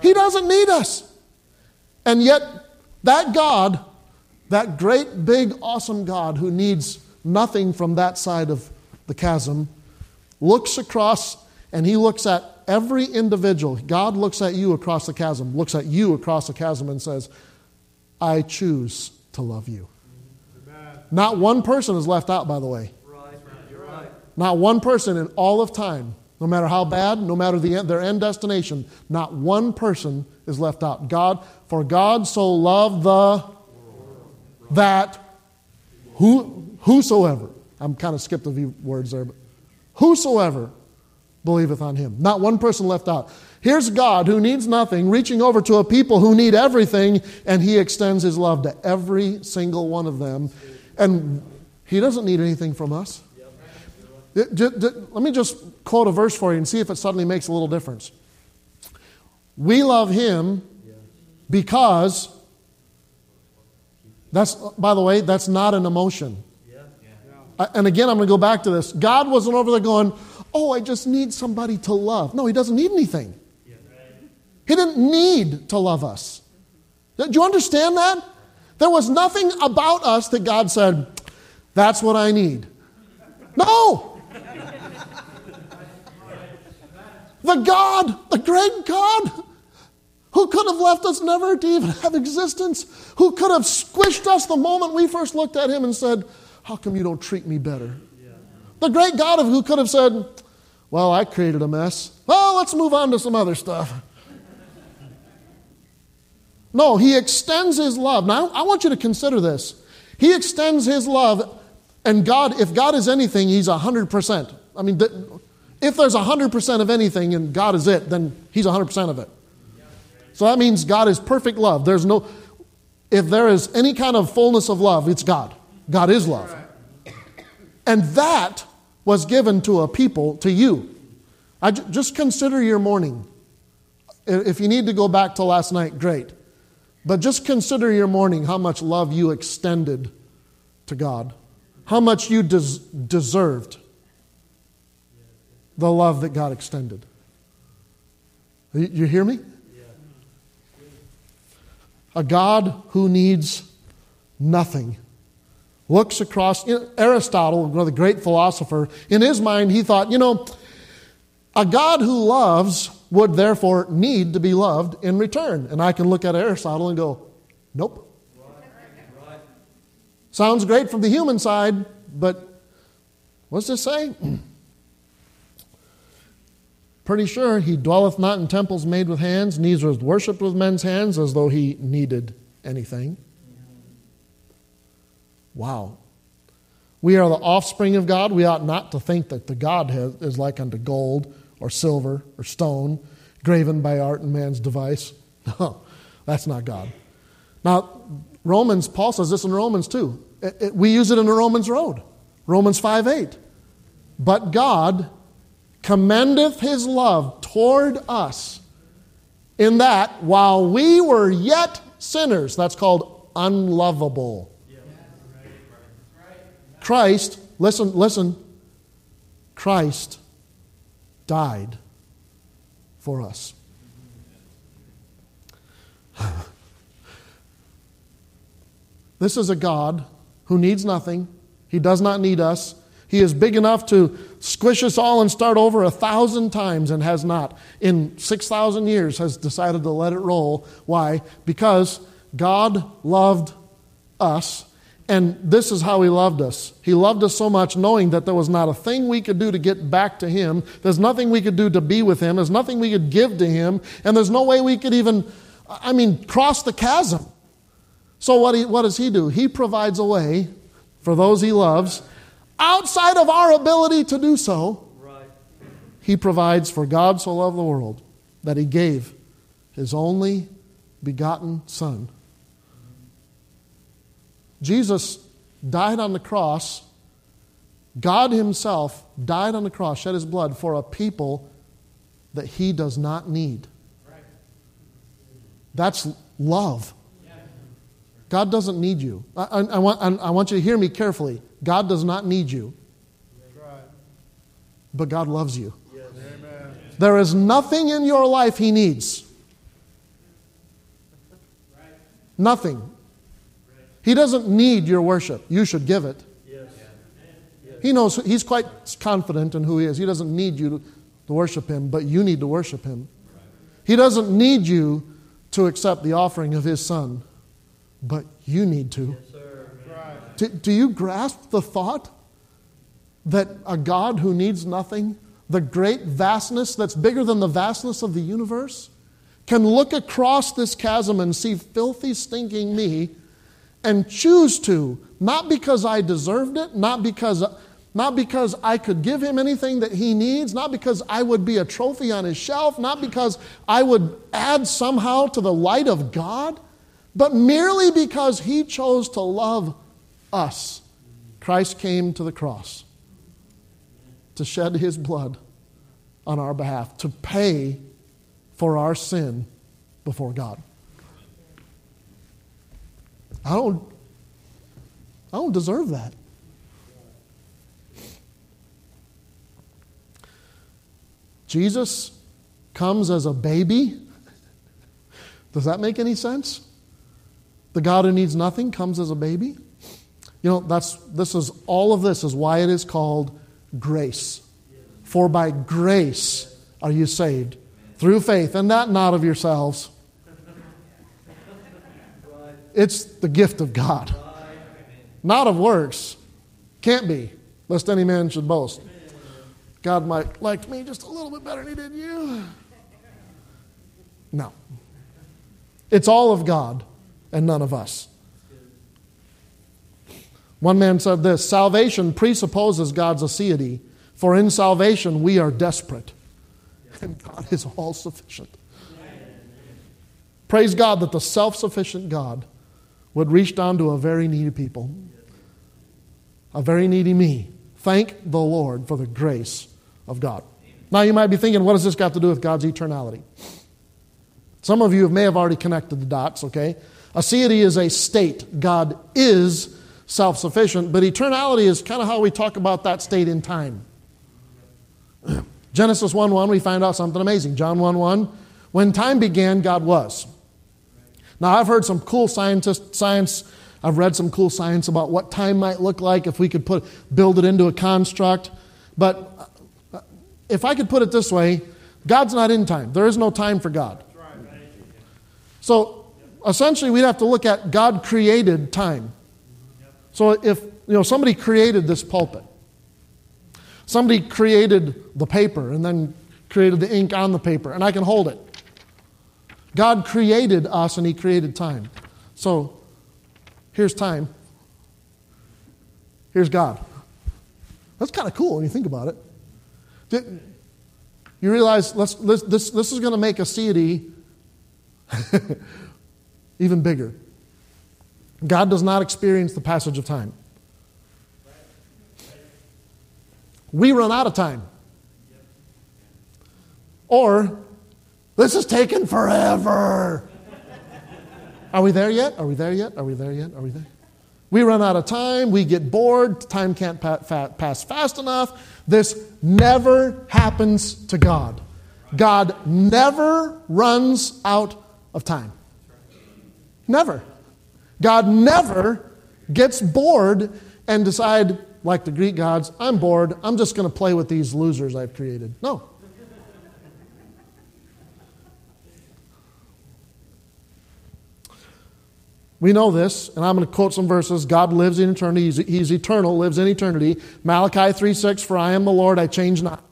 He doesn't need us. And yet, that God, that great, big, awesome God who needs nothing from that side of the chasm, looks across and He looks at every individual, God looks at you across the chasm, looks at you across the chasm and says, I choose to love you. Not one person is left out, by the way. Right. Right. Not one person in all of time, no matter how bad, no matter the, their end destination, not one person is left out. God, for God so loved the that who, whosoever, I'm kind of skipped a few words there, but whosoever believeth on him. Not one person left out. Here's God who needs nothing, reaching over to a people who need everything, and he extends his love to every single one of them. And he doesn't need anything from us. Let me just quote a verse for you and see if it suddenly makes a little difference. We love him because that's by the way that's not an emotion and again i'm going to go back to this god wasn't over there going oh, I just need somebody to love. No, he doesn't need anything. He didn't need to love us. Do you understand that? There was nothing about us that God said, that's what I need. No! The God, the great God, who could have left us never to even have existence, who could have squished us the moment we first looked at him and said, How come you don't treat me better? The great God of who could have said, Well, I created a mess. Well, let's move on to some other stuff. No, he extends his love. Now, I want you to consider this. He extends his love, and God, if God is anything, he's 100%. I mean, if there's 100% of anything and God is it, then he's 100% of it. So that means God is perfect love. There's no, if there is any kind of fullness of love, it's God. God is love. And that was given to a people, to you. I, just consider your morning. If you need to go back to last night, great. But just consider your morning how much love you extended to God, how much you des- deserved the love that God extended. You hear me? A God who needs nothing looks across. Aristotle, one of the great philosopher, in his mind, he thought, you know, a God who loves would therefore need to be loved in return. And I can look at Aristotle and go, nope. Sounds great from the human side, but what's this say? Pretty sure he dwelleth not in temples made with hands, neither is worshipped with men's hands as though he needed anything. Wow. We are the offspring of God. We ought not to think that the Godhead is like unto gold or silver or stone, graven by art and man's device. No, that's not God. Now, Romans, Paul says this in Romans too. It, it, we use it in the Romans Road. Romans 5 8. But God commendeth his love toward us in that while we were yet sinners, that's called unlovable. Christ, listen, listen, Christ died for us. this is a God who needs nothing. He does not need us. He is big enough to squish us all and start over a thousand times and has not. In 6,000 years has decided to let it roll. Why? Because God loved us and this is how he loved us. He loved us so much knowing that there was not a thing we could do to get back to him. There's nothing we could do to be with him. There's nothing we could give to him. And there's no way we could even, I mean, cross the chasm. So what, he, what does he do? He provides a way for those he loves outside of our ability to do so. He provides for God so loved the world that he gave his only begotten Son Jesus died on the cross. God Himself died on the cross, shed His blood for a people that He does not need. That's love. God doesn't need you. I, I, I, want, I, want, you to hear me carefully. God does not need you, but God loves you. There is nothing in your life He needs. Nothing. He doesn't need your worship. You should give it. He knows, he's quite confident in who he is. He doesn't need you to worship him, but you need to worship him. He doesn't need you to accept the offering of his son, but you need to. do, do you grasp the thought that a God who needs nothing, the great vastness that's bigger than the vastness of the universe, can look across this chasm and see filthy, stinking me and choose to, not because I deserved it, not because, not because I could give him anything that he needs, not because I would be a trophy on his shelf, not because I would add somehow to the light of God, but merely because he chose to love us. Christ came to the cross to shed his blood on our behalf, to pay for our sin before God. I don't, I don't deserve that. Jesus comes as a baby. Does that make any sense? The God who needs nothing comes as a baby. You know, that's this is all of this is why it is called grace. For by grace are you saved through faith, and that not of yourselves. It's the gift of God, not of works. Can't be, lest any man should boast. God might like me just a little bit better than he did you. No. It's all of God and none of us. One man said this salvation presupposes God's aseity, for in salvation we are desperate, and God is all sufficient. Praise God that the self sufficient God would reach down to a very needy people, a very needy me, Thank the Lord for the grace of God. Now you might be thinking, what does this got to do with God's eternality? Some of you may have already connected the dots, okay? Aseity is a state. God is self sufficient, but eternality is kind of how we talk about that state in time. Genesis 1 1, we find out something amazing. John 1 1, when time began, God was. Now, I've heard some cool scientist, science, I've read some cool science about what time might look like if we could put, build it into a construct. But uh, if I could put it this way, God's not in time. There is no time for God. So essentially, we'd have to look at God created time. So if you know somebody created this pulpit, somebody created the paper and then created the ink on the paper, and I can hold it. God created us and He created time. So here's time. Here's God. That's kind of cool when you think about it. You realize let's, let's, this, this is going to make aseity even bigger. God does not experience the passage of time. We run out of time. Or, this is taking forever. Are we there yet? Are we there yet? Are we there yet? Are we there? We run out of time. We get bored. Time can't pass fast enough. This never happens to God. God never runs out of time. Never. God never gets bored and decide, like the Greek gods, I'm bored. I'm just going to play with these losers I've created. No. We know this, and I'm going to quote some verses. God lives in eternity. He's, he's eternal, lives in eternity. Malachi 3 6, For I am the Lord, I change not.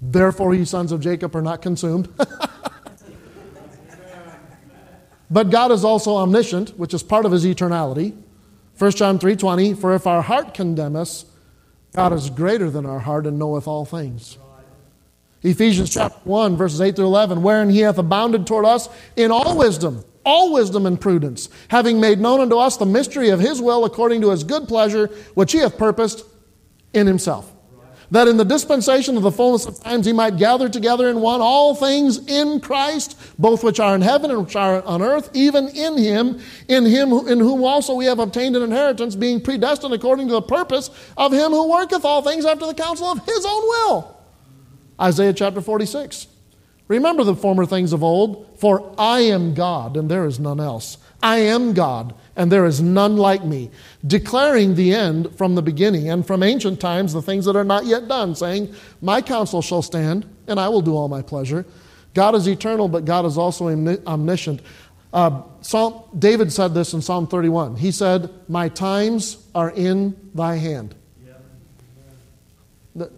Therefore, ye sons of Jacob are not consumed. But God is also omniscient, which is part of his eternality. 1 John 3:20, for if our heart condemn us, God is greater than our heart and knoweth all things. Ephesians chapter 1, verses 8 through 11, wherein he hath abounded toward us in all wisdom, all wisdom and prudence, having made known unto us the mystery of his will according to his good pleasure, which he hath purposed in himself that in the dispensation of the fullness of times he might gather together in one all things in Christ, both which are in heaven and which are on earth, even in him, in him in whom also we have obtained an inheritance, being predestined according to the purpose of him who worketh all things after the counsel of his own will. Isaiah chapter 46. Remember the former things of old, for I am God, and there is none else. I am God, and there is none like me, declaring the end from the beginning, and from ancient times the things that are not yet done, saying, My counsel shall stand, and I will do all my pleasure. God is eternal, but God is also omniscient. Uh, Psalm, David said this in Psalm 31. He said, My times are in thy hand. Yeah.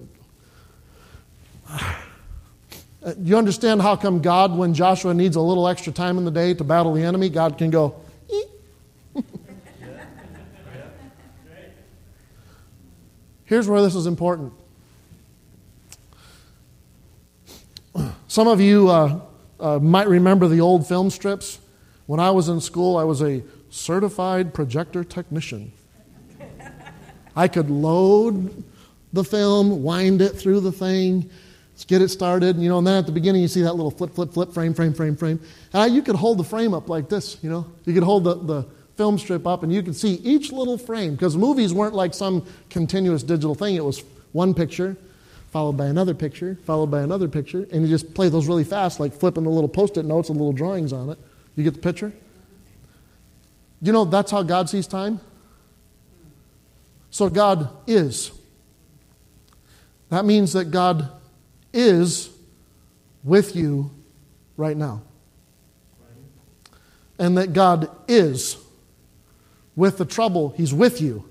Uh, you understand how come God, when Joshua needs a little extra time in the day to battle the enemy, God can go, Here's where this is important. Some of you uh, uh, might remember the old film strips. When I was in school, I was a certified projector technician. I could load the film, wind it through the thing, get it started, you know, and then at the beginning you see that little flip, flip, flip, frame, frame, frame, frame. And you could hold the frame up like this, you know. You could hold the, the film strip up and you could see each little frame, because movies weren't like some continuous digital thing. It was one picture, followed by another picture, followed by another picture, and you just play those really fast, like flipping the little post it notes and little drawings on it. You get the picture? You know, that's how God sees time. So God is. That means that God is with you right now. And that God is with the trouble, He's with you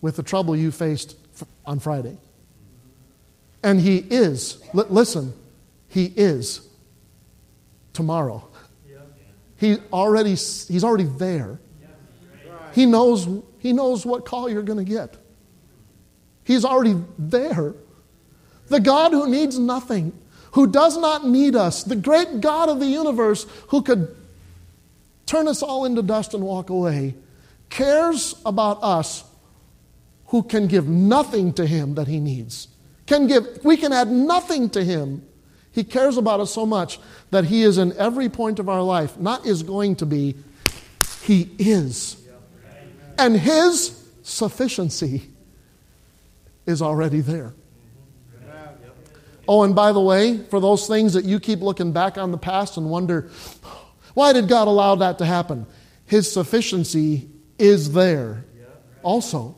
with the trouble you faced on Friday. And He is, listen, He is tomorrow. He already, he's already there. He knows, he knows what call you're going to get. He's already there. The God who needs nothing, who does not need us, the great God of the universe who could turn us all into dust and walk away, cares about us who can give nothing to him that he needs. Can give, we can add nothing to him. He cares about us so much that he is in every point of our life, not is going to be, he is. And his sufficiency is already there. Oh, and by the way, for those things that you keep looking back on the past and wonder, why did God allow that to happen? His sufficiency is there also.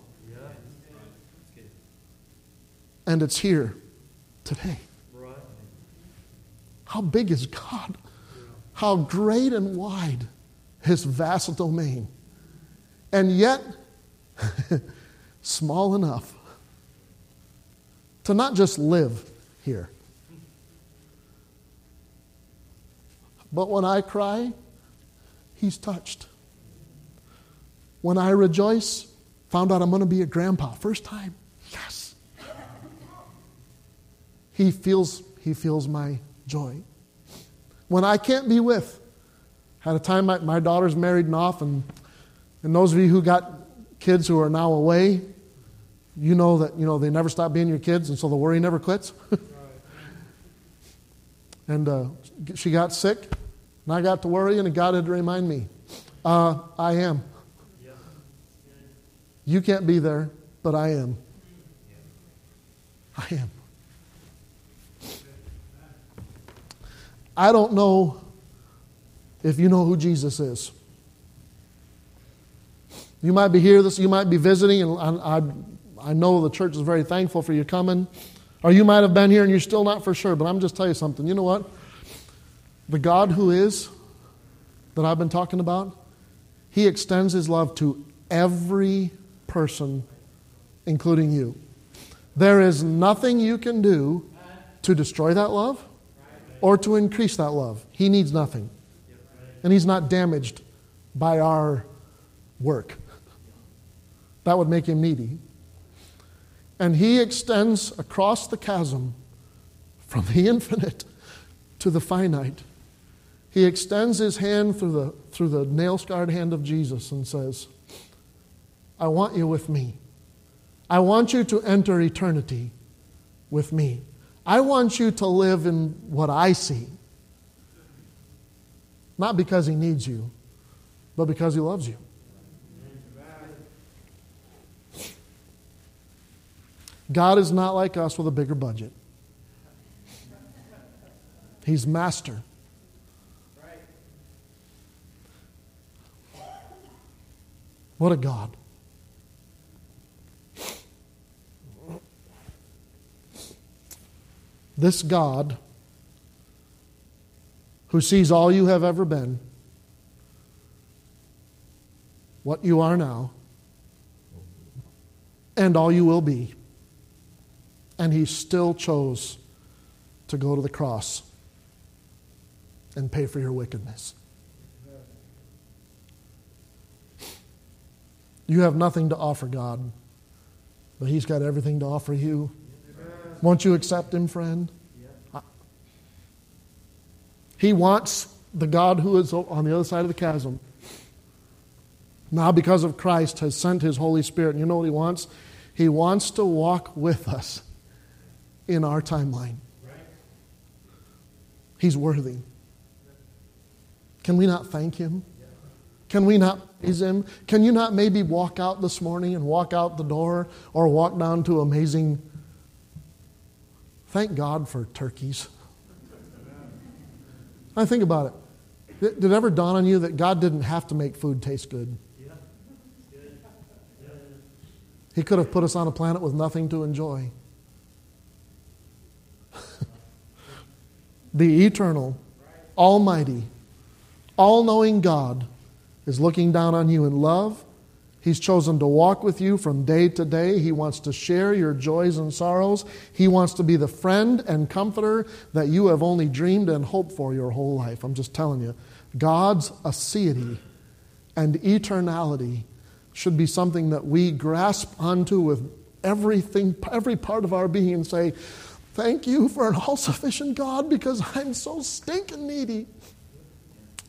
And it's here today. How big is God? How great and wide his vast domain. And yet, small enough to not just live here. But when I cry, he's touched. When I rejoice, found out I'm going to be a grandpa, first time, yes. He feels, he feels my joy. When I can't be with, had a time my, my daughter's married and off, and, and those of you who got kids who are now away, you know that you know they never stop being your kids, and so the worry never quits. and uh, she got sick, and I got to worry, and God had to remind me, uh, I am. You can't be there, but I am. I am. I don't know if you know who Jesus is. You might be here, this, you might be visiting, and I, I, I know the church is very thankful for you coming. Or you might have been here and you're still not for sure, but I'm just tell you something. You know what? The God who is, that I've been talking about, He extends His love to every person, including you. There is nothing you can do to destroy that love or to increase that love. He needs nothing. And He's not damaged by our work. That would make Him needy. And He extends across the chasm from the infinite to the finite. He extends His hand through the, through the nail scarred hand of Jesus and says, I want you with me. I want you to enter eternity with me. I want you to live in what I see. Not because he needs you, but because he loves you. God is not like us with a bigger budget. He's master. What a God. This God, who sees all you have ever been, what you are now, and all you will be, and he still chose to go to the cross and pay for your wickedness. You have nothing to offer God, but He's got everything to offer you. Won't you accept Him, friend? He wants the God who is on the other side of the chasm. Now, because of Christ, has sent His Holy Spirit. And you know what He wants? He wants to walk with us in our timeline. He's worthy. Can we not thank Him? Can we not praise Him? Can you not maybe walk out this morning and walk out the door or walk down to amazing? Thank God for turkeys. I think about it. Did it ever dawn on you that God didn't have to make food taste good? He could have put us on a planet with nothing to enjoy. The eternal, almighty, all knowing God is looking down on you in love. He's chosen to walk with you from day to day. He wants to share your joys and sorrows. He wants to be the friend and comforter that you have only dreamed and hoped for your whole life. I'm just telling you, God's aseity and eternality should be something that we grasp onto with everything, every part of our being and say, Thank you for an all sufficient God because I'm so stinking needy.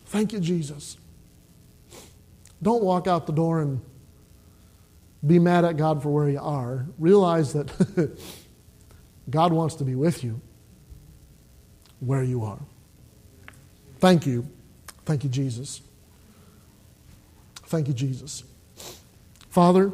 Thank you, Jesus. Don't walk out the door and be mad at God for where you are. Realize that God wants to be with you where you are. Thank you. Thank you, Jesus. Thank you, Jesus. Father,